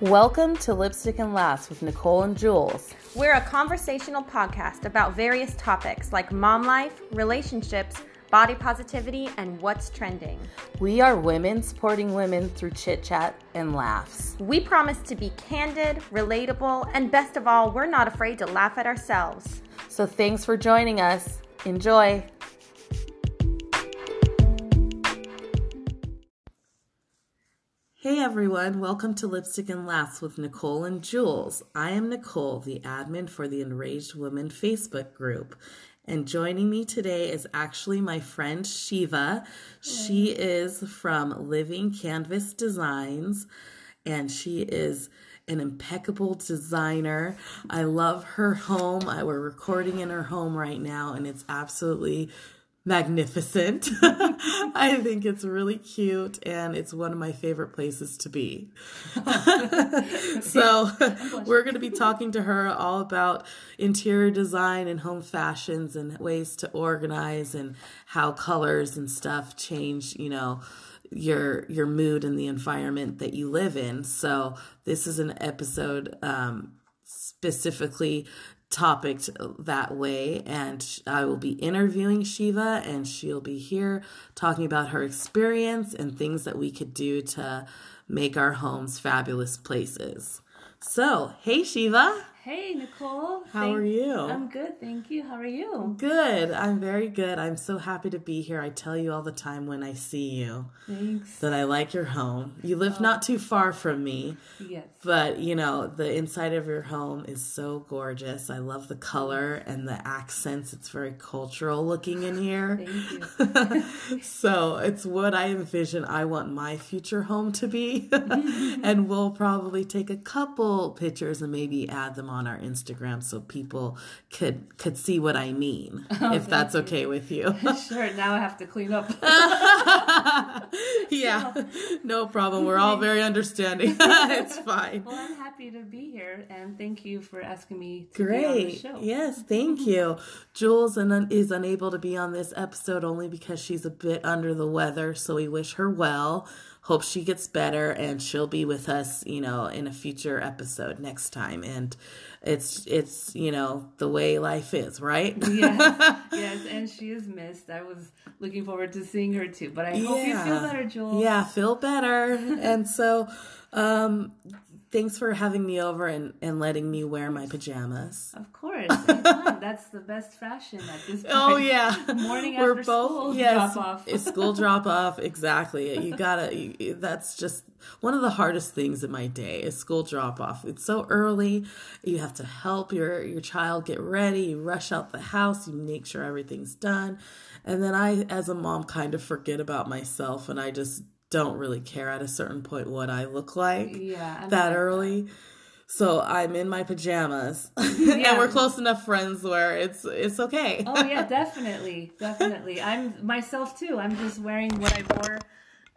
Welcome to Lipstick and Laughs with Nicole and Jules. We're a conversational podcast about various topics like mom life, relationships, body positivity, and what's trending. We are women supporting women through chit chat and laughs. We promise to be candid, relatable, and best of all, we're not afraid to laugh at ourselves. So thanks for joining us. Enjoy. Hey everyone, welcome to Lipstick and Laughs with Nicole and Jules. I am Nicole, the admin for the Enraged Women Facebook group. And joining me today is actually my friend Shiva. She is from Living Canvas Designs and she is an impeccable designer. I love her home. I, we're recording in her home right now and it's absolutely magnificent. I think it's really cute and it's one of my favorite places to be. so, we're going to be talking to her all about interior design and home fashions and ways to organize and how colors and stuff change, you know, your your mood and the environment that you live in. So, this is an episode um specifically topic that way. And I will be interviewing Shiva, and she'll be here talking about her experience and things that we could do to make our homes fabulous places. So, hey, Shiva. Hey, Nicole. How thank, are you? I'm good, thank you. How are you? Good. I'm very good. I'm so happy to be here. I tell you all the time when I see you Thanks. that I like your home. You live oh. not too far from me. Yes. But, you know, the inside of your home is so gorgeous. I love the color and the accents. It's very cultural looking in here. thank you. so, it's what I envision I want my future home to be. and we'll probably take a couple pictures and maybe add them on our Instagram so people could could see what I mean. Oh, if that's okay with you. sure. Now I have to clean up. yeah. No problem. We're all very understanding. it's fine. Well, I'm happy to be here and thank you for asking me to Great. be on the show. Yes, thank you. Jules is unable to be on this episode only because she's a bit under the weather, so we wish her well hope she gets better and she'll be with us, you know, in a future episode next time. And it's it's you know the way life is, right? yes, yes, and she is missed. I was looking forward to seeing her too, but I yeah. hope you feel better, Jules. Yeah, feel better. and so, um, thanks for having me over and, and letting me wear my pajamas. Of course, that's the best fashion at this oh, point. Oh yeah, morning We're after both, school yes, drop off. school drop off, exactly. You gotta. You, that's just one of the hardest things in my day is school drop off. It's so early. You have to help your your child get ready. You rush out the house. You make sure everything's done, and then I, as a mom, kind of forget about myself, and I just don't really care at a certain point what I look like yeah, that early. That. So I'm in my pajamas, yeah. and we're close enough friends where it's it's okay. oh yeah, definitely, definitely. I'm myself too. I'm just wearing what I wore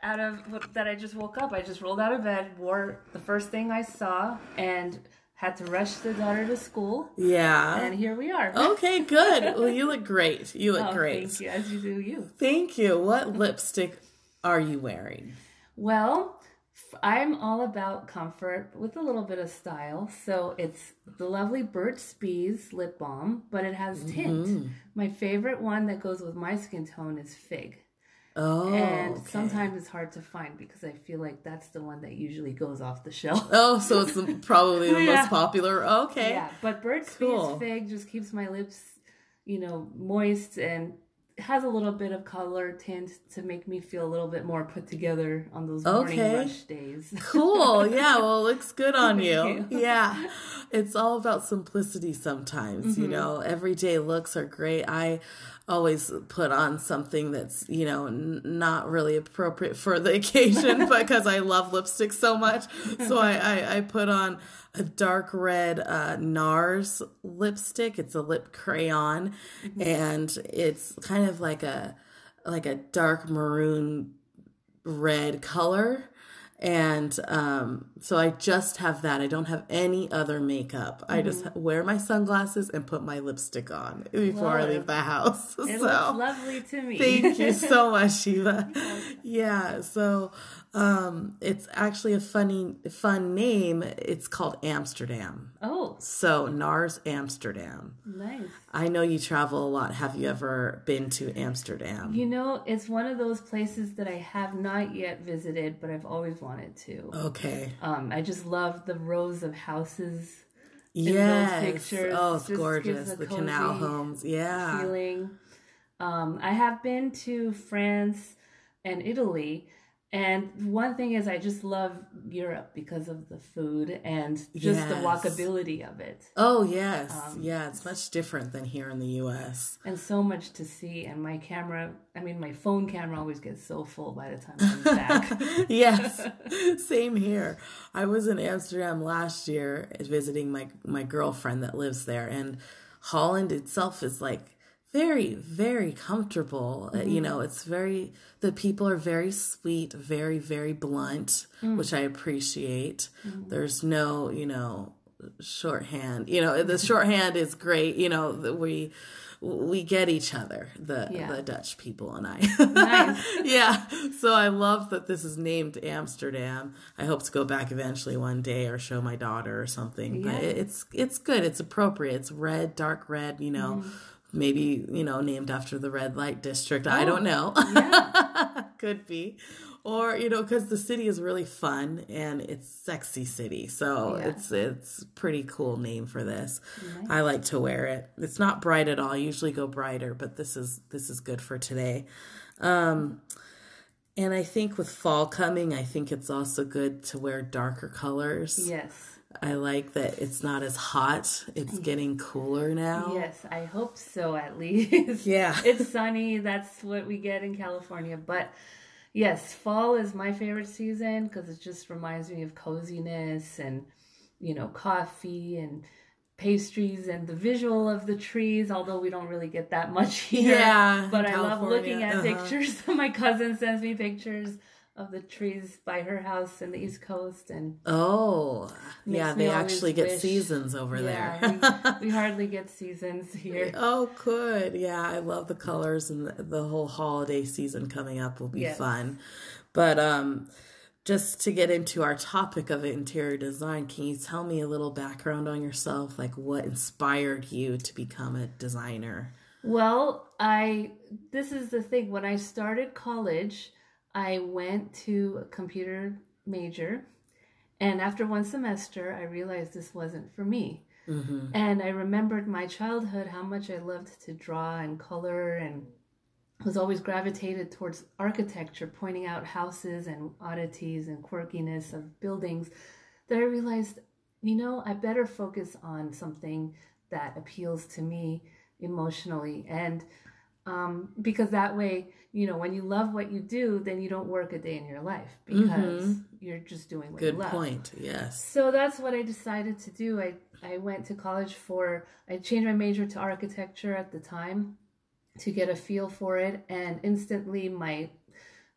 out of that I just woke up. I just rolled out of bed, wore the first thing I saw, and had to rush the daughter to school. Yeah. And here we are. Okay, good. well, you look great. You look oh, great. Thank you, as you do you. Thank you. What lipstick are you wearing? Well, I'm all about comfort with a little bit of style. So it's the lovely Burt's Bees lip balm, but it has tint. Mm-hmm. My favorite one that goes with my skin tone is Fig. Oh, and okay. sometimes it's hard to find because I feel like that's the one that usually goes off the shelf. Oh, so it's probably the yeah. most popular. Okay, yeah, but Burt's cool. Bees Fig just keeps my lips, you know, moist and has a little bit of color tint to make me feel a little bit more put together on those morning okay. rush days. cool. Yeah, well, it looks good on you. you. Yeah. It's all about simplicity sometimes, mm-hmm. you know. Everyday looks are great. I always put on something that's you know n- not really appropriate for the occasion because I love lipstick so much. So I, I, I put on a dark red uh, NARS lipstick. It's a lip crayon, and it's kind of like a like a dark maroon red color And um, so I just have that. I don't have any other makeup. I just Mm-hmm. wear my sunglasses and put my lipstick on before I leave the house. It so looks lovely to me. thank you so much, Shiva. Yeah, so um, it's actually a funny, fun name. It's called Amsterdam. oh, So NARS Amsterdam. nice. I know you travel a lot. Have you ever been to Amsterdam? You know, it's one of those places that I have not yet visited, but I've always wanted to. Okay. Um, I just love the rows of houses Yes. pictures oh, it's just gorgeous. The canal homes. Yeah. feeling. Um, I have been to France and Italy, and one thing is I just love Europe because of the food and just the walkability of it, Oh, yes. Um, yeah, it's much different than here in the U.S. and so much to see. And my camera, I mean, my phone camera always gets so full by the time I'm back. yes, same here. I was in Amsterdam last year visiting my my girlfriend that lives there, and Holland itself is like very very comfortable. Uh, You know, it's very the people are very sweet, very very blunt, which I appreciate. There's no, you know, shorthand. You know, the shorthand is great. You know, we we get each other, the Yeah. the Dutch people and I. Nice. yeah. So I love that this is named Amsterdam. I hope to go back eventually one day or show my daughter or something. But Yeah. it- it's it's good. It's appropriate. It's red, dark red. You know, Mm-hmm. Maybe you know named after the red light district. I don't know. Oh, Yeah. Could be. Or you know, because the city is really fun and it's sexy city, so Yeah. it's it's pretty cool name for this. I like to wear it. It's not bright at all. I usually go brighter, but this is this is good for today. Um, and I think with fall coming, I think it's also good to wear darker colors. Yes. I like that it's not as hot. It's getting cooler now. Yes, I hope so at least. Yeah. it's sunny. That's what we get in California. But yes, fall is my favorite season because it just reminds me of coziness and, you know, coffee and pastries and the visual of the trees, although we don't really get that much here. Yeah, But I love looking at uh-huh. pictures. My cousin sends me pictures of the trees by her house in the East Coast and Oh, yeah. They actually get wish- seasons over yeah, there. we, we hardly get seasons here. Oh, good. Yeah, I love the colors and the, the whole holiday season coming up will be Yes. fun. But um just to get into our topic of interior design, can you tell me a little background on yourself? Like what inspired you to become a designer? Well, I this is the thing. When I started college, I went to a computer major, and after one semester, I realized this wasn't for me. Mm-hmm. And I remembered my childhood, how much I loved to draw and color, and was always gravitated towards architecture, pointing out houses and oddities and quirkiness of buildings. That I realized, you know, I better focus on something that appeals to me emotionally and um, because that way you know when you love what you do then you don't work a day in your life because you're just doing what Good you love point. Yes. so that's what i decided to do i i went to college for i changed my major to architecture at the time to get a feel for it and instantly my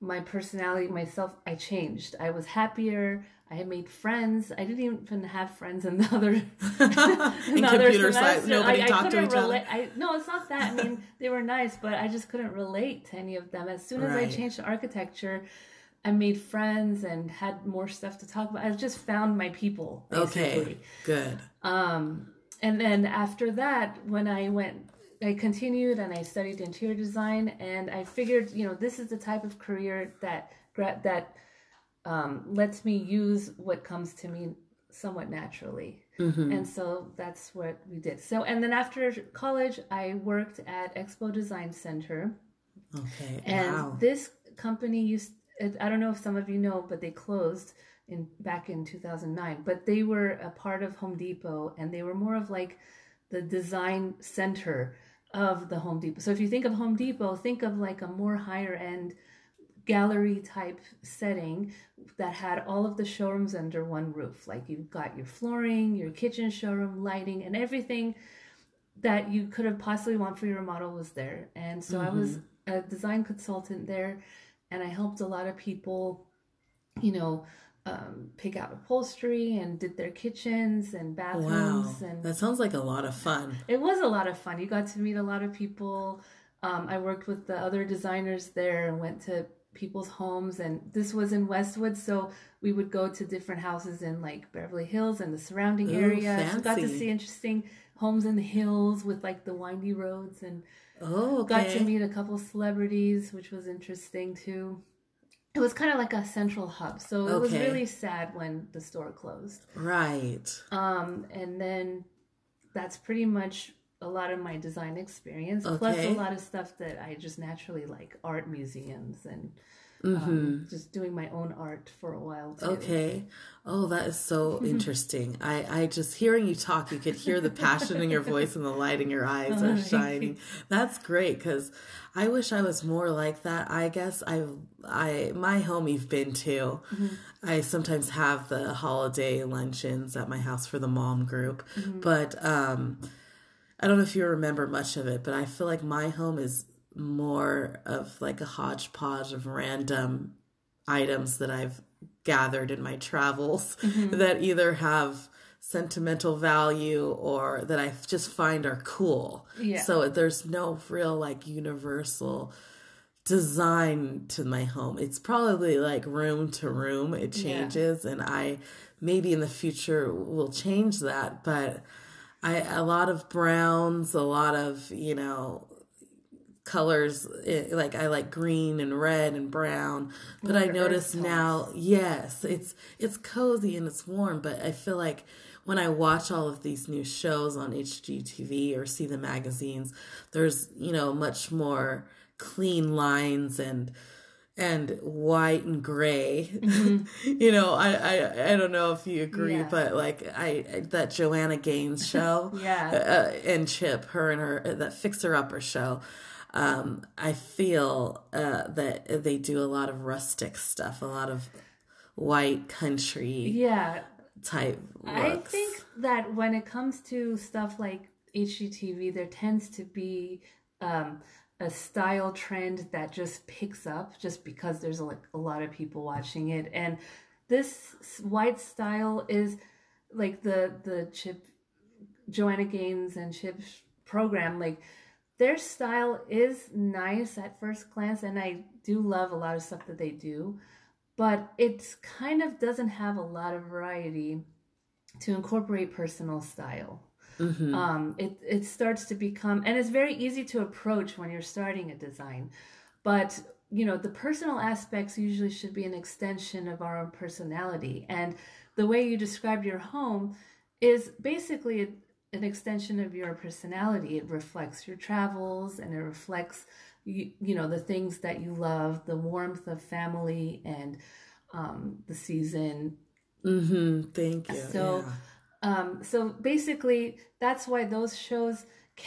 my personality myself i changed i was happier i had made friends i didn't even have friends in the other In the other computer science, semester. nobody I, talked I to couldn't each other. relate. I, no, it's not that. I mean, they were nice, but I just couldn't relate to any of them. As soon as Right. I changed to architecture, I made friends and had more stuff to talk about. I just found my people. Basically. Okay. Good. Um, and then after that, when I went, I continued and I studied interior design, and I figured, you know, this is the type of career that that um, lets me use what comes to me somewhat naturally. And so that's what we did. So, and then after college, I worked at Expo Design Center. Okay. And wow. this company used, I don't know if some of you know, but they closed in back in 2009. But they were a part of Home Depot and they were more of like the design center of the Home Depot. So if you think of Home Depot, think of like a more higher end gallery type setting that had all of the showrooms under one roof. Like you've got your flooring, your kitchen showroom, lighting, and everything that you could have possibly want for your remodel was there. And so I was a design consultant there and I helped a lot of people you know, um, pick out upholstery and did their kitchens and bathrooms. Wow. And That sounds like a lot of fun. it was a lot of fun. You got to meet a lot of people. Um, I worked with the other designers there and went to people's homes. And this was in Westwood, so we would go to different houses in like Beverly Hills and the surrounding Ooh, area. So got to see interesting homes in the hills with like the windy roads and Oh, got to meet a couple celebrities, which was interesting too. It was kind of like a central hub, so it was really sad when the store closed. Right. Um, and then that's pretty much a lot of my design experience, plus a lot of stuff that I just naturally like art museums and Mm-hmm. um, just doing my own art for a while too. Okay. Oh, that is so interesting. I, I just hearing you talk, you could hear the passion in your voice and the light in your eyes are shining. That's great because I wish I was more like that. I guess I, I, my home you've been to, I sometimes have the holiday luncheons at my house for the mom group, but um, I don't know if you remember much of it, but I feel like my home is more of like a hodgepodge of random items that I've gathered in my travels mm-hmm. that either have sentimental value or that I just find are cool. Yeah. So there's no real like universal design to my home. It's probably like room to room. It Yeah. changes and I maybe in the future will change that, but I a lot of browns, a lot of, you know, colors eh, like I like green and red and brown. But I notice now yes it's it's cozy and it's warm but I feel like when I watch all of these new shows on HGTV or see the magazines there's you know much more clean lines and and white and gray you know I, I i don't know if you agree Mm-hmm. Yeah. but like I, that joanna gaines show Yeah. uh, and chip her and her that fixer upper show um i feel uh that they do a lot of rustic stuff a lot of white country Yeah, type I think that when it comes to stuff like HGTV, there tends to be um, a style trend that just picks up just because there's like a lot of people watching it, and this white style is like the the Chip Joanna Gaines and chip program, like their style is nice at first glance, and I do love a lot of stuff that they do, but it's kind of doesn't have a lot of variety to incorporate personal style. Um, it it starts to become, and it's very easy to approach when you're starting a design, but you know the personal aspects usually should be an extension of our own personality, and the way you describe your home is basically a, an extension of your personality. It reflects your travels, and it reflects you, you know the things that you love, the warmth of family, and um, the season, mm-hmm. Thank you. So, yeah. Um, so basically, that's why those shows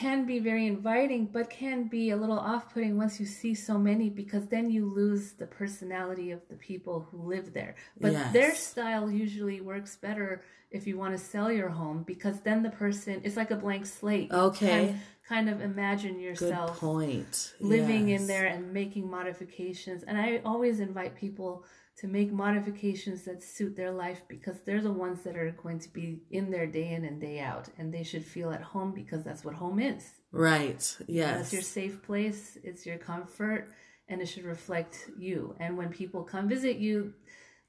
can be very inviting, but can be a little off-putting once you see so many, because then you lose the personality of the people who live there. But Yes. their style usually works better if you want to sell your home, because then the person it's like a blank slate. Okay. kind of imagine good yourself point living Yes. in there and making modifications. And I always invite people to make modifications that suit their life because they're the ones that are going to be in there day in and day out. And they should feel at home because that's what home is. right yes That's your safe place, it's your comfort, and it should reflect you. And when people come visit you,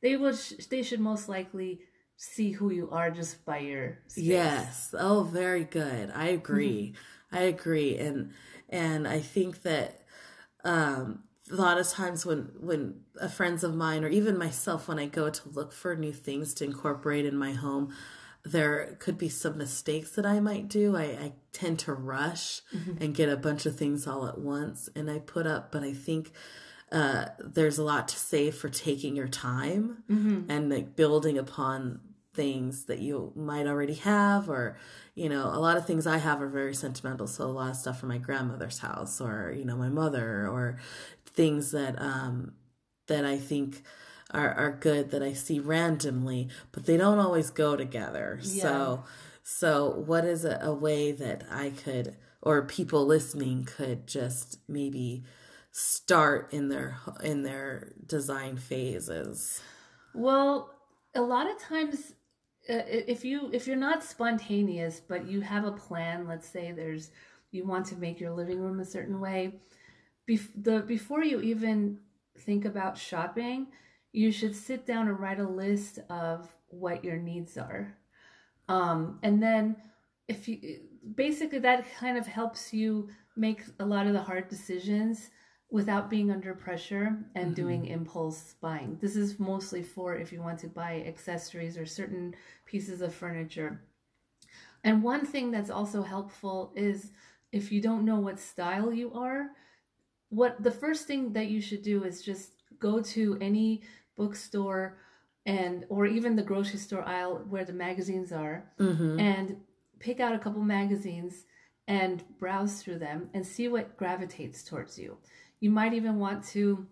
they will sh- they should most likely see who you are just by your space. Yes. Oh, very good. I agree. I agree. And and I think that um a lot of times when when friends of mine or even myself when I go to look for new things to incorporate in my home, there could be some mistakes that I might do. I, I tend to rush and get a bunch of things all at once and I put up, but I think uh, there's a lot to say for taking your time and like building upon things that you might already have or you know a lot of things i have are very sentimental so a lot of stuff from my grandmother's house or you know my mother or things that um that i think are, are good that i see randomly but they don't always go together. So so what is a, a way that i could or people listening could just maybe start in their in their design phases? Well, a lot of times uh, if you if you're not spontaneous but you have a plan, let's say there's you want to make your living room a certain way, bef- the before you even think about shopping, you should sit down and write a list of what your needs are. Um, and then if you basically that kind of helps you make a lot of the hard decisions without being under pressure and mm-hmm. doing impulse buying. This is mostly for if you want to buy accessories or certain pieces of furniture. And one thing that's also helpful is if you don't know what style you are, what the first thing that you should do is just go to any bookstore and or even the grocery store aisle where the magazines are mm-hmm. and pick out a couple magazines and browse through them and see what gravitates towards you. You might even want to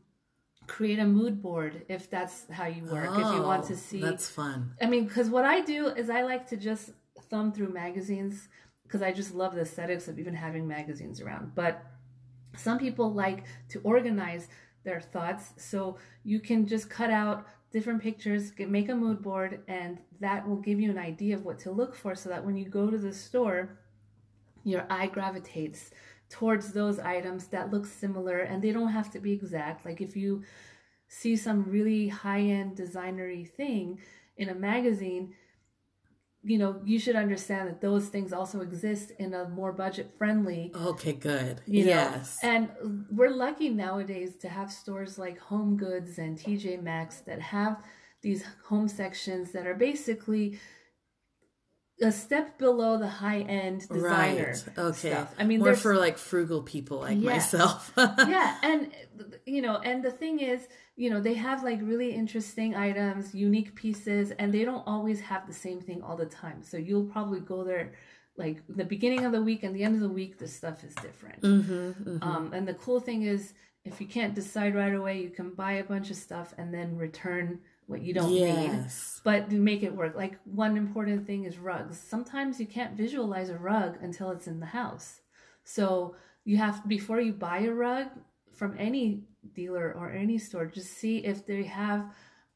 create a mood board if that's how you work. Oh, if you want to oh, see, that's fun. I mean, because what I do is I like to just thumb through magazines because I just love the aesthetics of even having magazines around. But some people like to organize their thoughts, so you can just cut out different pictures, make a mood board, and that will give you an idea of what to look for so that when you go to the store, your eye gravitates towards those items that look similar and they don't have to be exact. Like if you see some really high end designery thing in a magazine, you know, you should understand that those things also exist in a more budget friendly. Okay, good. yes. Know? And we're lucky nowadays to have stores like Home Goods and TJ Maxx that have these home sections that are basically a step below the high end designer right. okay stuff. i mean more for like frugal people like yes. myself yeah and you know and the thing is you know they have like really interesting items unique pieces and they don't always have the same thing all the time so you'll probably go there like the beginning of the week and the end of the week the stuff is different mm-hmm, mm-hmm. Um, and the cool thing is if you can't decide right away you can buy a bunch of stuff and then return what you don't yes. need, but make it work. Like one important thing is rugs. Sometimes you can't visualize a rug until it's in the house. So you have before you buy a rug from any dealer or any store, just see if they have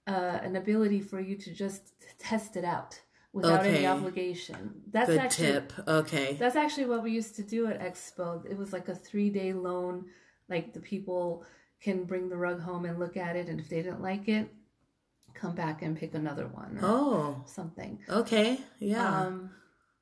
uh, an ability for you to just test it out without okay. any obligation. That's Good actually tip. Okay. That's actually what we used to do at Expo. It was like a three day loan. Like the people can bring the rug home and look at it, and if they didn't like it, come back and pick another one. oh, something. Okay, yeah. Um,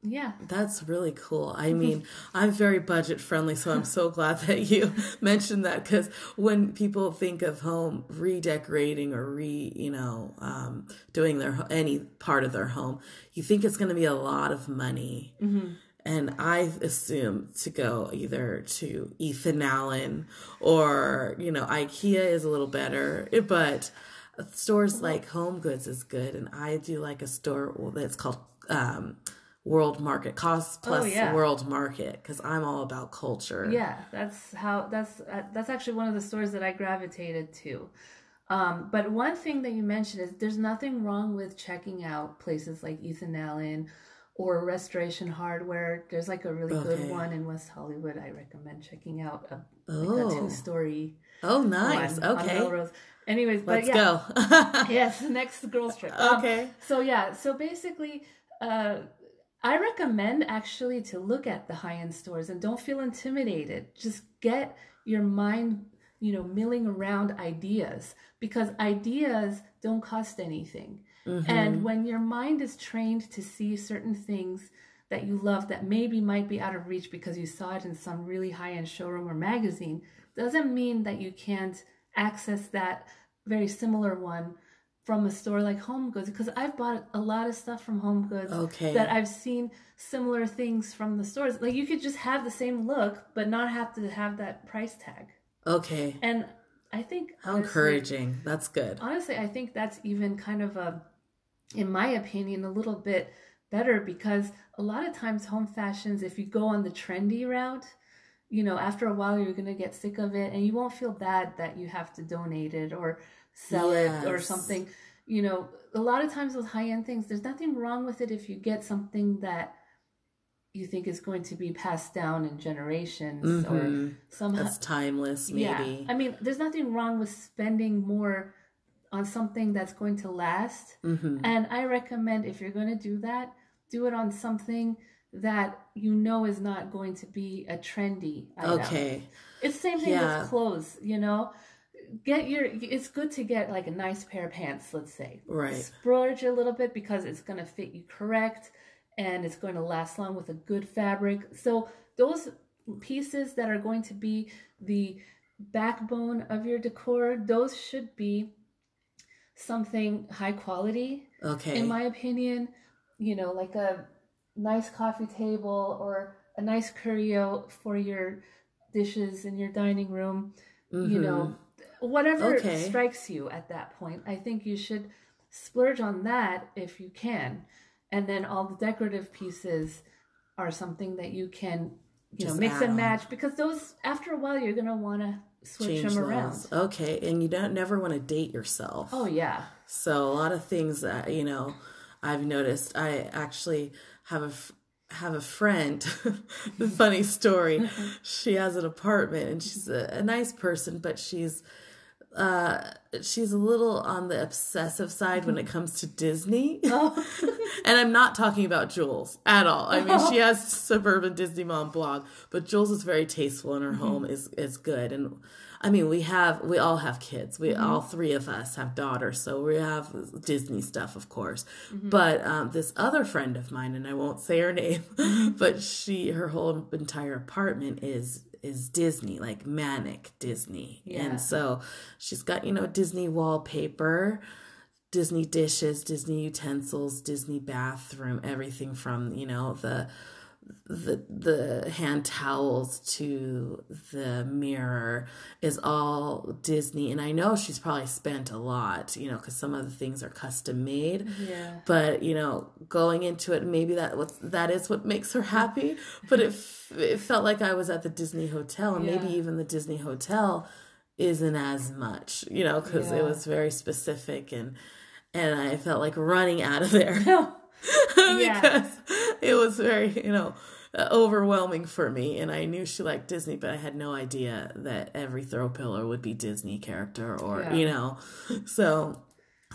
yeah. That's really cool. I mean, I'm very budget friendly, so I'm so glad that you mentioned that because when people think of home redecorating or re, you know, um, doing their any part of their home, you think it's going to be a lot of money. Mm-hmm. And I assume to go either to Ethan Allen or, you know, IKEA is a little better, but stores like Home Goods is good, and I do like a store that's called um, World Market, Cost oh, Plus oh, yeah. World Market, because I'm all about culture. Yeah, that's how that's uh, that's actually one of the stores that I gravitated to. Um, but one thing that you mentioned is there's nothing wrong with checking out places like Ethan Allen or Restoration Hardware. There's like a really okay. good one in West Hollywood. I recommend checking out a, oh. like a two story. Oh, nice. Okay. Anyways, let's yeah. go. yes, next girls trip. Um, okay. So yeah, so basically, uh, I recommend actually to look at the high end stores and don't feel intimidated. Just get your mind, you know, milling around ideas because ideas don't cost anything. Mm-hmm. And when your mind is trained to see certain things that you love that maybe might be out of reach because you saw it in some really high end showroom or magazine, doesn't mean that you can't access that very similar one from a store like Home Goods because I've bought a lot of stuff from Home Goods okay. that I've seen similar things from the stores. Like you could just have the same look but not have to have that price tag. Okay. And I think how honestly, encouraging. That's good. Honestly, I think that's even kind of a in my opinion a little bit better because a lot of times home fashions if you go on the trendy route you know, after a while you're gonna get sick of it and you won't feel bad that you have to donate it or sell yes. it or something. You know, a lot of times with high end things, there's nothing wrong with it if you get something that you think is going to be passed down in generations mm-hmm. or somehow that's timeless maybe. Yeah. I mean, there's nothing wrong with spending more on something that's going to last. Mm-hmm. And I recommend if you're going to do that, do it on something that you know is not going to be a trendy item. Okay. It's the same thing Yeah. with clothes, you know. Get your it's good to get like a nice pair of pants, let's say. Right. Splurge a little bit because it's going to fit you correct and it's going to last long with a good fabric. So those pieces that are going to be the backbone of your decor, those should be something high quality Okay. in my opinion, you know, like a nice coffee table or a nice curio for your dishes in your dining room, you know, whatever Mm-hmm. Okay. strikes you at that point. I think you should splurge on that if you can. And then all the decorative pieces are something that you can, you know, mix and on. match because those after a while you're going to want to switch Change them around. those. Okay. And you don't never want to date yourself. Oh yeah. So a lot of things that you know, I've noticed. I actually have a have a friend. The funny story. Mm-hmm. she has an apartment and she's a, a nice person, but she's uh she's a little on the obsessive side when it mm-hmm. comes to Disney. Oh. and I'm not talking about Jules at all. I mean, she oh. has suburban Disney mom blog, but Jules is very tasteful and her mm-hmm. home is is good. And I mean, we have we all have kids. We mm-hmm. all three of us have daughters, so we have Disney stuff, of course. But um, this other friend of mine, and I won't say her name, but she her whole entire apartment is is Disney, like manic Disney, Yeah. and so she's got you know Disney wallpaper. Disney dishes, Disney utensils, Disney bathroom, everything from, you know, the the the hand towels to the mirror is all Disney and I know she's probably spent a lot, you know, cuz some of the things are custom made. Yeah. But, you know, going into it maybe that what that is what makes her happy, but it f- it felt like I was at the Disney hotel and maybe even the Disney hotel isn't as much, you know, cuz Yeah. it was very specific and and I felt like running out of there Yeah. because it was very, you know, uh, overwhelming for me. And I knew she liked Disney, but I had no idea that every throw pillow would be Disney character or, Yeah. you know, so.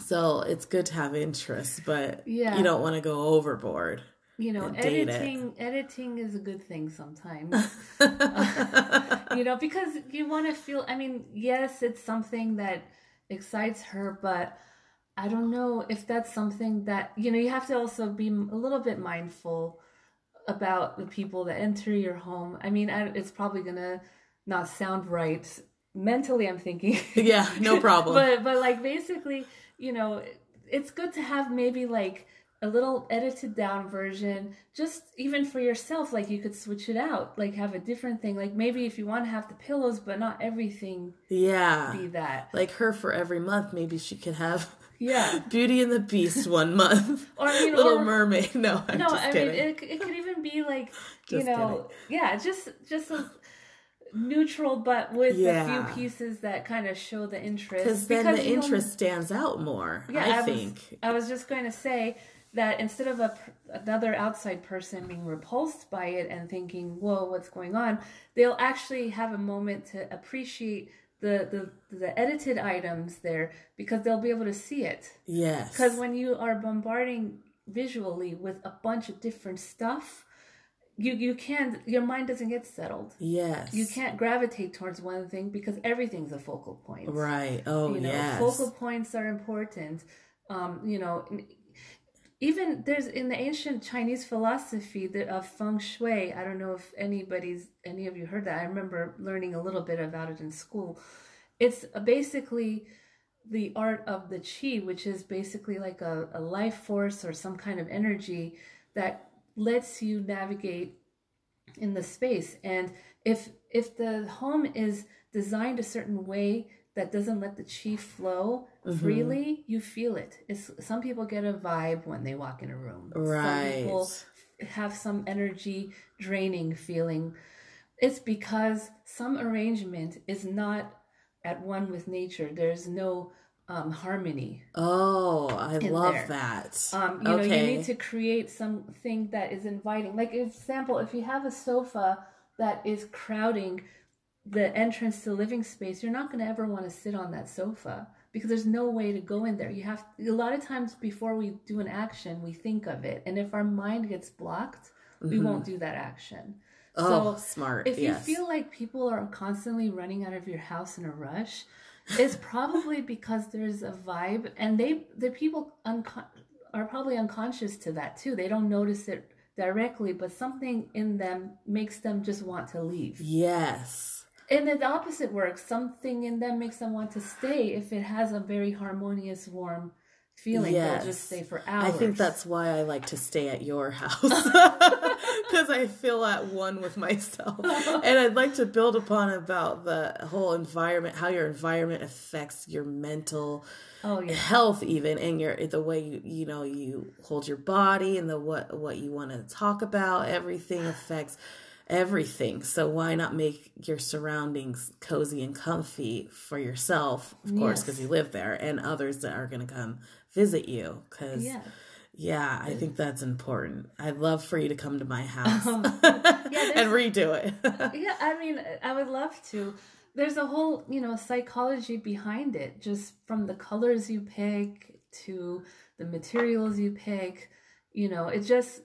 So it's good to have interests, but Yeah. you don't want to go overboard. you know editing editing is a good thing sometimes you know because you want to feel i mean yes it's something that excites her but i don't know if that's something that you know you have to also be a little bit mindful about the people that enter your home. I mean I, it's probably gonna not sound right. Mentally i'm thinking. Yeah, no problem. but but like basically you know it's good to have maybe like a little edited down version just even for yourself like you could switch it out like have a different thing. Like maybe if you want to have the pillows but not everything yeah. be that. Like her for every month, maybe she could have yeah Beauty and the Beast one month. Or, you know, Little or- Mermaid. No, I'm no i kidding. mean it, it could even be like you know yeah just just a neutral but with Yeah. a few pieces that kind of show the interest Because then the interest stands out more, Yeah, I, was- think. I was just going to say that instead of a another outside person being repulsed by it and thinking, "Whoa, what's going on?" they'll actually have a moment to appreciate the the, the edited items there because they'll be able to see it. Yes. Because when you are bombarding visually with a bunch of different stuff, you you can't your mind doesn't get settled. Yes. You can't gravitate towards one thing because everything's a focal point Right. Oh, you know yes. focal points are important um you know even there's in the ancient chinese philosophy of feng shui i don't know if anybody's any of you heard that. I remember learning a little bit about it in school. It's basically the art of the qi which is basically like a, a life force or some kind of energy that lets you navigate in the space. And if if the home is designed a certain way that doesn't let the chi flow Mm-hmm. freely you feel it it's, some people get a vibe when they walk in a room Right. some people have some energy draining feeling it's because some arrangement is not at one with nature there's no um, harmony Oh, I love there. that. um, you know, you need to create something that is inviting. Like, for example, if you have a sofa that is crowding the entrance to the living space, you're not going to ever want to sit on that sofa because there's no way to go in there. You have a lot of times before we do an action, we think of it, and if our mind gets blocked, we won't mm-hmm. do that action. Oh, smart. If yes. you feel like people are constantly running out of your house in a rush, it's probably because there's a vibe, and they the people unco- are probably unconscious to that too. They don't notice it directly, but something in them makes them just want to leave. yes. And then the opposite works. Something in them makes them want to stay if it has a very harmonious, warm feeling. Yes. They'll just stay for hours. I think that's why I like to stay at your house because I feel at one with myself, and I'd like to build upon about the whole environment, how your environment affects your mental Oh yeah. health, even, and your the way you you know you hold your body and the what what you want to talk about. Everything affects everything. So why not make your surroundings cozy and comfy for yourself, of course, because you live there, and others that are going to come visit you. Because Yeah. yeah, I think that's important. I'd love for you to come to my house Um, and redo it. yeah, I mean, I would love to. There's a whole, you know, psychology behind it, just from the colors you pick to the materials you pick. You know, it just,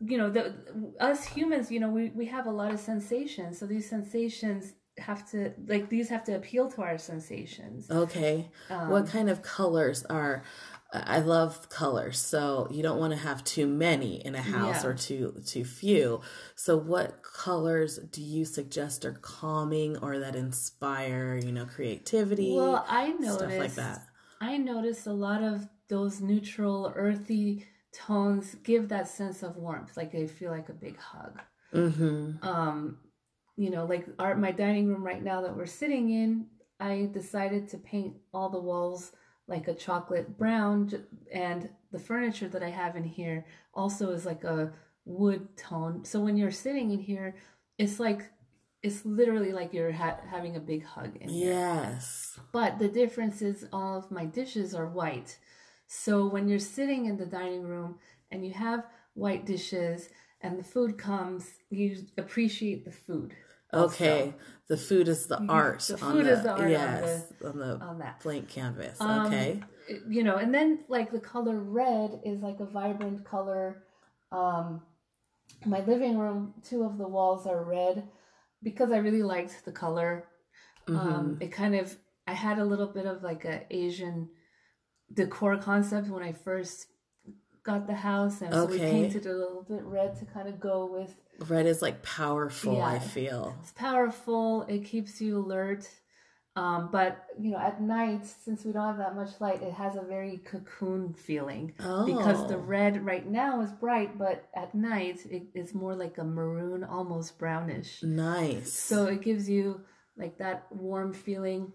you know, the us humans, you know, we we have a lot of sensations, so these sensations have to like these have to appeal to our sensations. okay. Um, what kind of colors are I love colors, so you don't want to have too many in a house Yeah. or too too few. So what colors do you suggest are calming or that inspire, you know, creativity? Well, I noticed stuff like that. I noticed a lot of those neutral, earthy tones give that sense of warmth, like they feel like a big hug. Mhm. Um, you know, like our my dining room right now that we're sitting in, I decided to paint all the walls like a chocolate brown, and the furniture that I have in here also is like a wood tone. So when you're sitting in here, it's like it's literally like you're ha- having a big hug in here. Yes. But the difference is all of my dishes are white. So when you're sitting in the dining room and you have white dishes and the food comes, you appreciate the food. also Okay. The food is the art. the on food the, is the art on yes, on the, on that. blank canvas. Um, okay. You know, and then like the color red is like a vibrant color. Um, my living room, two of the walls are red because I really liked the color. Mm-hmm. Um, it kind of I had a little bit of like a Asian decor concept when I first got the house, and so we painted a little bit red to kind of go with. Red is like powerful, I feel. It's powerful. It keeps you alert. Um, but you know, at night, since we don't have that much light, it has a very cocoon feeling oh. because the Oh. red right now is bright, but at night it is more like a maroon, almost brownish. Nice. So it gives you like that warm feeling.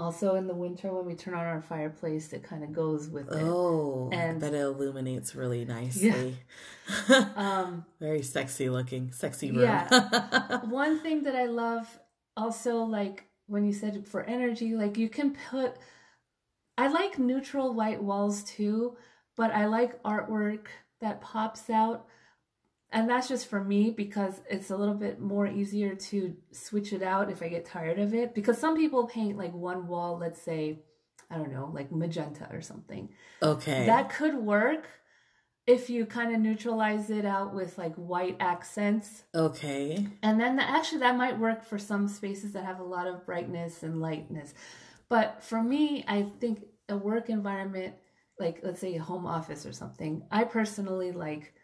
Also, in the winter, when we turn on our fireplace, it kind of goes with it. Oh, And- but it illuminates really nicely. Um, Very sexy looking, sexy room. Yeah. one thing that I love also, like when you said for energy, like you can put. I like neutral white walls too, but I like artwork that pops out. And that's just for me because it's a little bit more easier to switch it out if I get tired of it. Because some people paint like one wall, let's say, I don't know, like magenta or something. okay. That could work if you kind of neutralize it out with like white accents. okay. And then the, actually that might work for some spaces that have a lot of brightness and lightness. But for me, I think a work environment, like let's say a home office or something, I personally like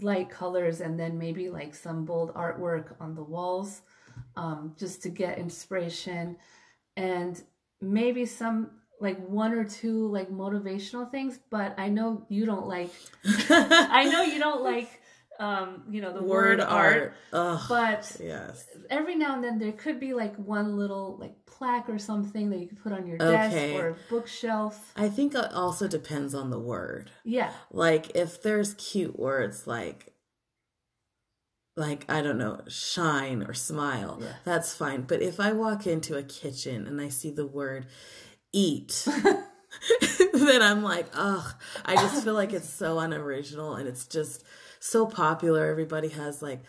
light colors and then maybe like some bold artwork on the walls um, just to get inspiration. And maybe some like one or two like motivational things but i know you don't like i know you don't like um you know the word, art, Ugh. but yes. every now and then there could be like one little like plaque or something that you could put on your Okay. desk or a bookshelf I think it also depends on the word. yeah Like if there's cute words like like I don't know, shine or smile, Yeah. that's fine. But if I walk into a kitchen and I see the word eat, then I'm like, ugh, I just feel like it's so unoriginal and it's just so popular. Everybody has like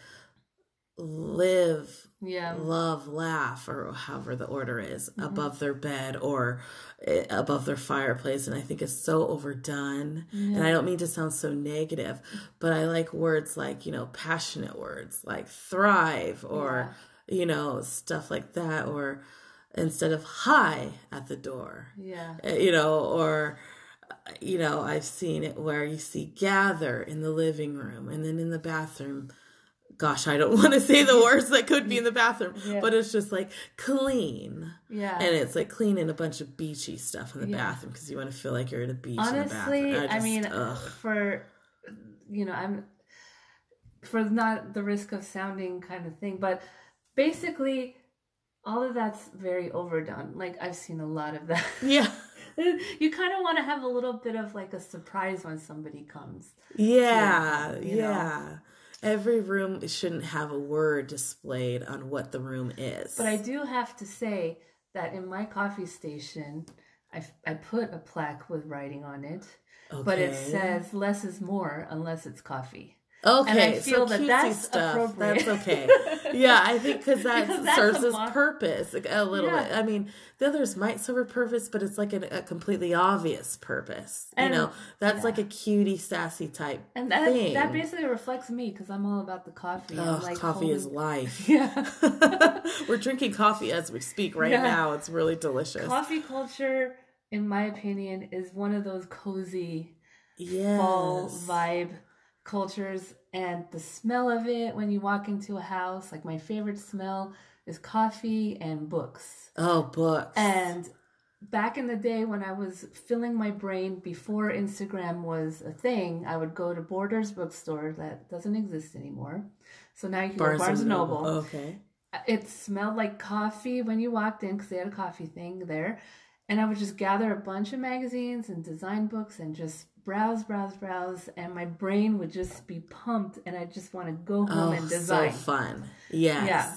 live Yeah. love, laugh, or however the order is, above their bed or eh, above their fireplace. And I think it's so overdone. And I don't mean to sound so negative, but I like words like, you know, passionate words like thrive or, you know, stuff like that. Or instead of hi at the door, Yeah. uh, you know, or you know, I've seen it where you see gather in the living room and then in the bathroom. Gosh, I don't want to say the words that could be in the bathroom, Yeah. but it's just like clean. Yeah. And it's like clean and a bunch of beachy stuff in the Yeah. bathroom because you want to feel like you're at a beach Honestly, in the bathroom. I, just- mean, ugh. for you know, I'm for not the risk of sounding kind of thing, but basically, all of that's very overdone. Like I've seen a lot of that. yeah. you kind of want to have a little bit of like a surprise when somebody comes. Yeah, know? yeah. Every room shouldn't have a word displayed on what the room is. But I do have to say that in my coffee station, I, I put a plaque with writing on it, okay. but it says less is more unless it's coffee. Okay, And I feel so that that's stuff. appropriate. That's okay. yeah, I think cause that Because that's serves its mo- purpose a little Yeah. bit. I mean, the others might serve a purpose, but it's like a, a completely obvious purpose. And- you know, that's like a cutie, sassy type And that thing. that basically reflects me because I'm all about the coffee. I'm like coffee is life. yeah. We're drinking coffee as we speak right Yeah. now. It's really delicious. coffee culture, in my opinion, is one of those cozy yes. fall vibe cultures, and the smell of it when you walk into a house. Like my favorite smell is coffee and books. Oh, books. And back in the day when I was filling my brain before Instagram was a thing, I would go to Borders bookstore that doesn't exist anymore. So now you can go to Barnes and Noble. Okay. It smelled like coffee when you walked in because they had a coffee thing there. And I would just gather a bunch of magazines and design books and just browse, browse, browse. And my brain would just be pumped and I just want to go home Oh, and design. so fun. Yes. Yeah.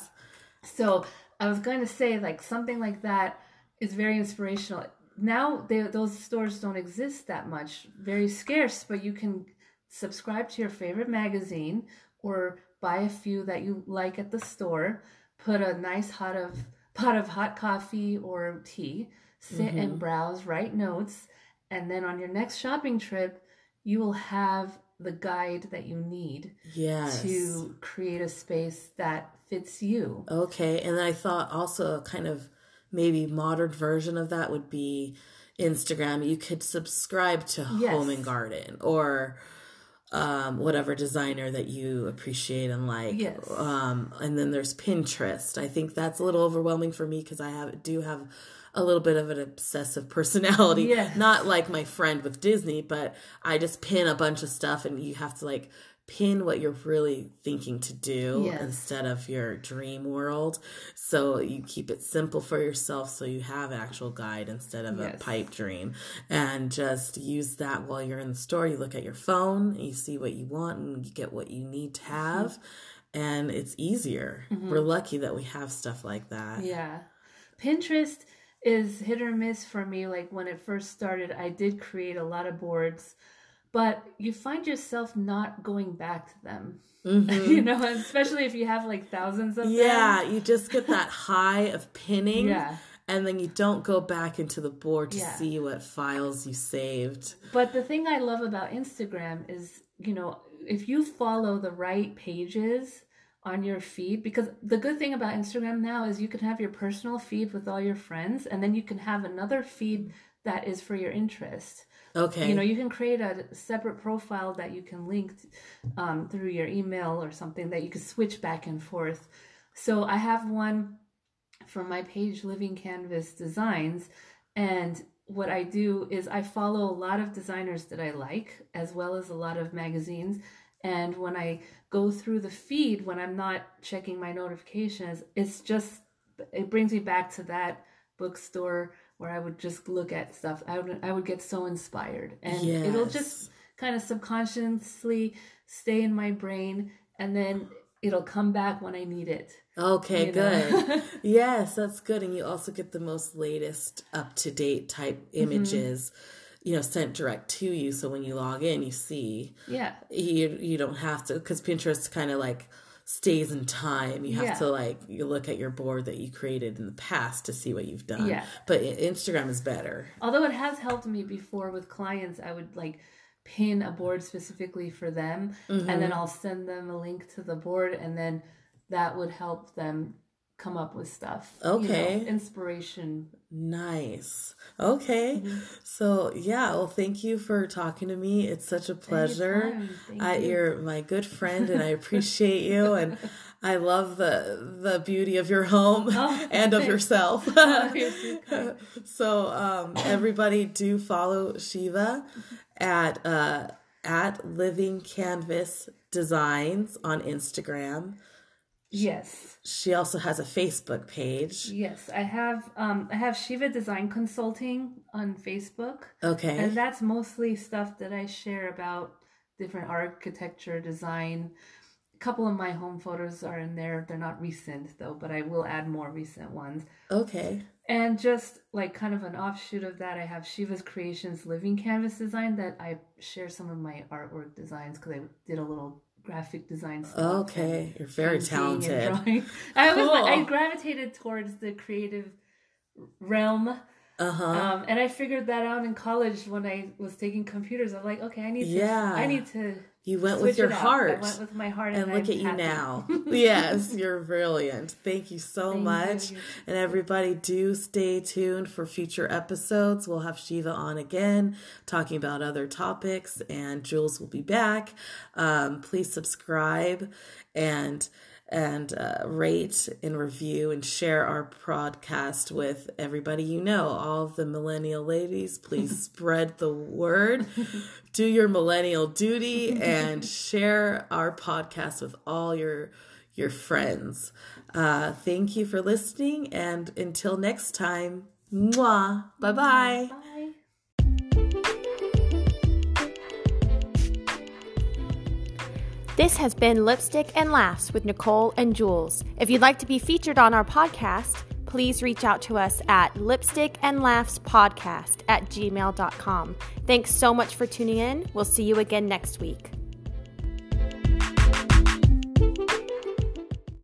So I was going to say, like, something like that is very inspirational. Now, they, those stores don't exist that much, very scarce, but you can subscribe to your favorite magazine or buy a few that you like at the store, put a nice hot of pot of hot coffee or tea, sit and mm-hmm. browse, write notes, and then on your next shopping trip, you will have the guide that you need Yes. to create a space that fits you. Okay, and I thought also a kind of maybe modern version of that would be Instagram. You could subscribe to Yes. Home and Garden or um, whatever designer that you appreciate and like. Yes. Um, and then there's Pinterest. I think that's a little overwhelming for me because I have do have a little bit of an obsessive personality. Yes. Not like my friend with Disney, but I just pin a bunch of stuff and you have to like pin what you're really thinking to do Yes. instead of your dream world. So you keep it simple for yourself so you have actual guide instead of Yes. a pipe dream. And just use that while you're in the store. You look at your phone, you see what you want, and you get what you need to mm-hmm. have. And it's easier. Mm-hmm. We're lucky that we have stuff like that. Yeah. Pinterest is hit or miss for me. Like when it first started, I did create a lot of boards, but you find yourself not going back to them. you know, especially if you have like thousands of Mm-hmm. Yeah, them. you just get that high of pinning. Yeah. And then you don't go back into the board to Yeah. see what files you saved. But the thing I love about Instagram is, you know, if you follow the right pages on your feed, because the good thing about Instagram now is you can have your personal feed with all your friends, and then you can have another feed that is for your interest. Okay. You know, you can create a separate profile that you can link um, through your email or something that you can switch back and forth. So I have one for my page, Living Canvas Designs, and what I do is I follow a lot of designers that I like, as well as a lot of magazines. And when I go through the feed, when I'm not checking my notifications, it's just, it brings me back to that bookstore where I would just look at stuff. I would, I would get so inspired. And it'll just kind of subconsciously stay in my brain, and then it'll come back when I need it. Okay, you know? good. yes, that's good. And you also get the most latest up to date type Mm-hmm. You know, sent direct to you. So when you log in, you see Yeah. you you don't have to because Pinterest kind of like stays in time. You have Yeah. to like you look at your board that you created in the past to see what you've done. Yeah. But Instagram is better. Although it has helped me before with clients, I would like pin a board specifically for them and Mm-hmm. then I'll send them a link to the board and then that would help them come up with stuff. you know, Okay. inspiration. Nice. Okay. Mm-hmm. So yeah, well thank you for talking to me. It's such a pleasure. I, you. you're my good friend and I appreciate you and I love the the beauty of your home Oh, and of yourself. Oh, so so um everybody do follow Shiva at uh at Living Canvas Designs on Instagram. Yes. She also has a Facebook page. Yes. I have um I have Shiva Design Consulting on Facebook. Okay. And that's mostly stuff that I share about different architecture, design. A couple of my home photos are in there. They're not recent though, but I will add more recent ones. Okay. And just like kind of an offshoot of that, I have Shiva's Creations Living Canvas Design that I share some of my artwork designs because I did a little graphic design stuff. Okay. You're very talented. drawing. I was Cool. I gravitated towards the creative realm. Uh-huh. Um, and I figured that out in college when I was taking computers. I'm like, okay, I need to, Yeah. I need to You went switch with your heart. I went with my heart, and and, look I'm at you now. yes, you're brilliant. Thank you so Thank much. you. And everybody, do stay tuned for future episodes. We'll have Shiva on again, talking about other topics, and Jules will be back. Um, please subscribe and and uh, rate and review and share our podcast with everybody you know. All the millennial ladies, please spread the word. Do your millennial duty and share our podcast with all your your friends. Uh, thank you for listening, and until next time, mwah, bye bye. Bye. This has been Lipstick and Laughs with Nicole and Jules. If you'd like to be featured on our podcast, please reach out to us at lipstick and laughs podcast at gmail.com. Thanks so much for tuning in. We'll see you again next week.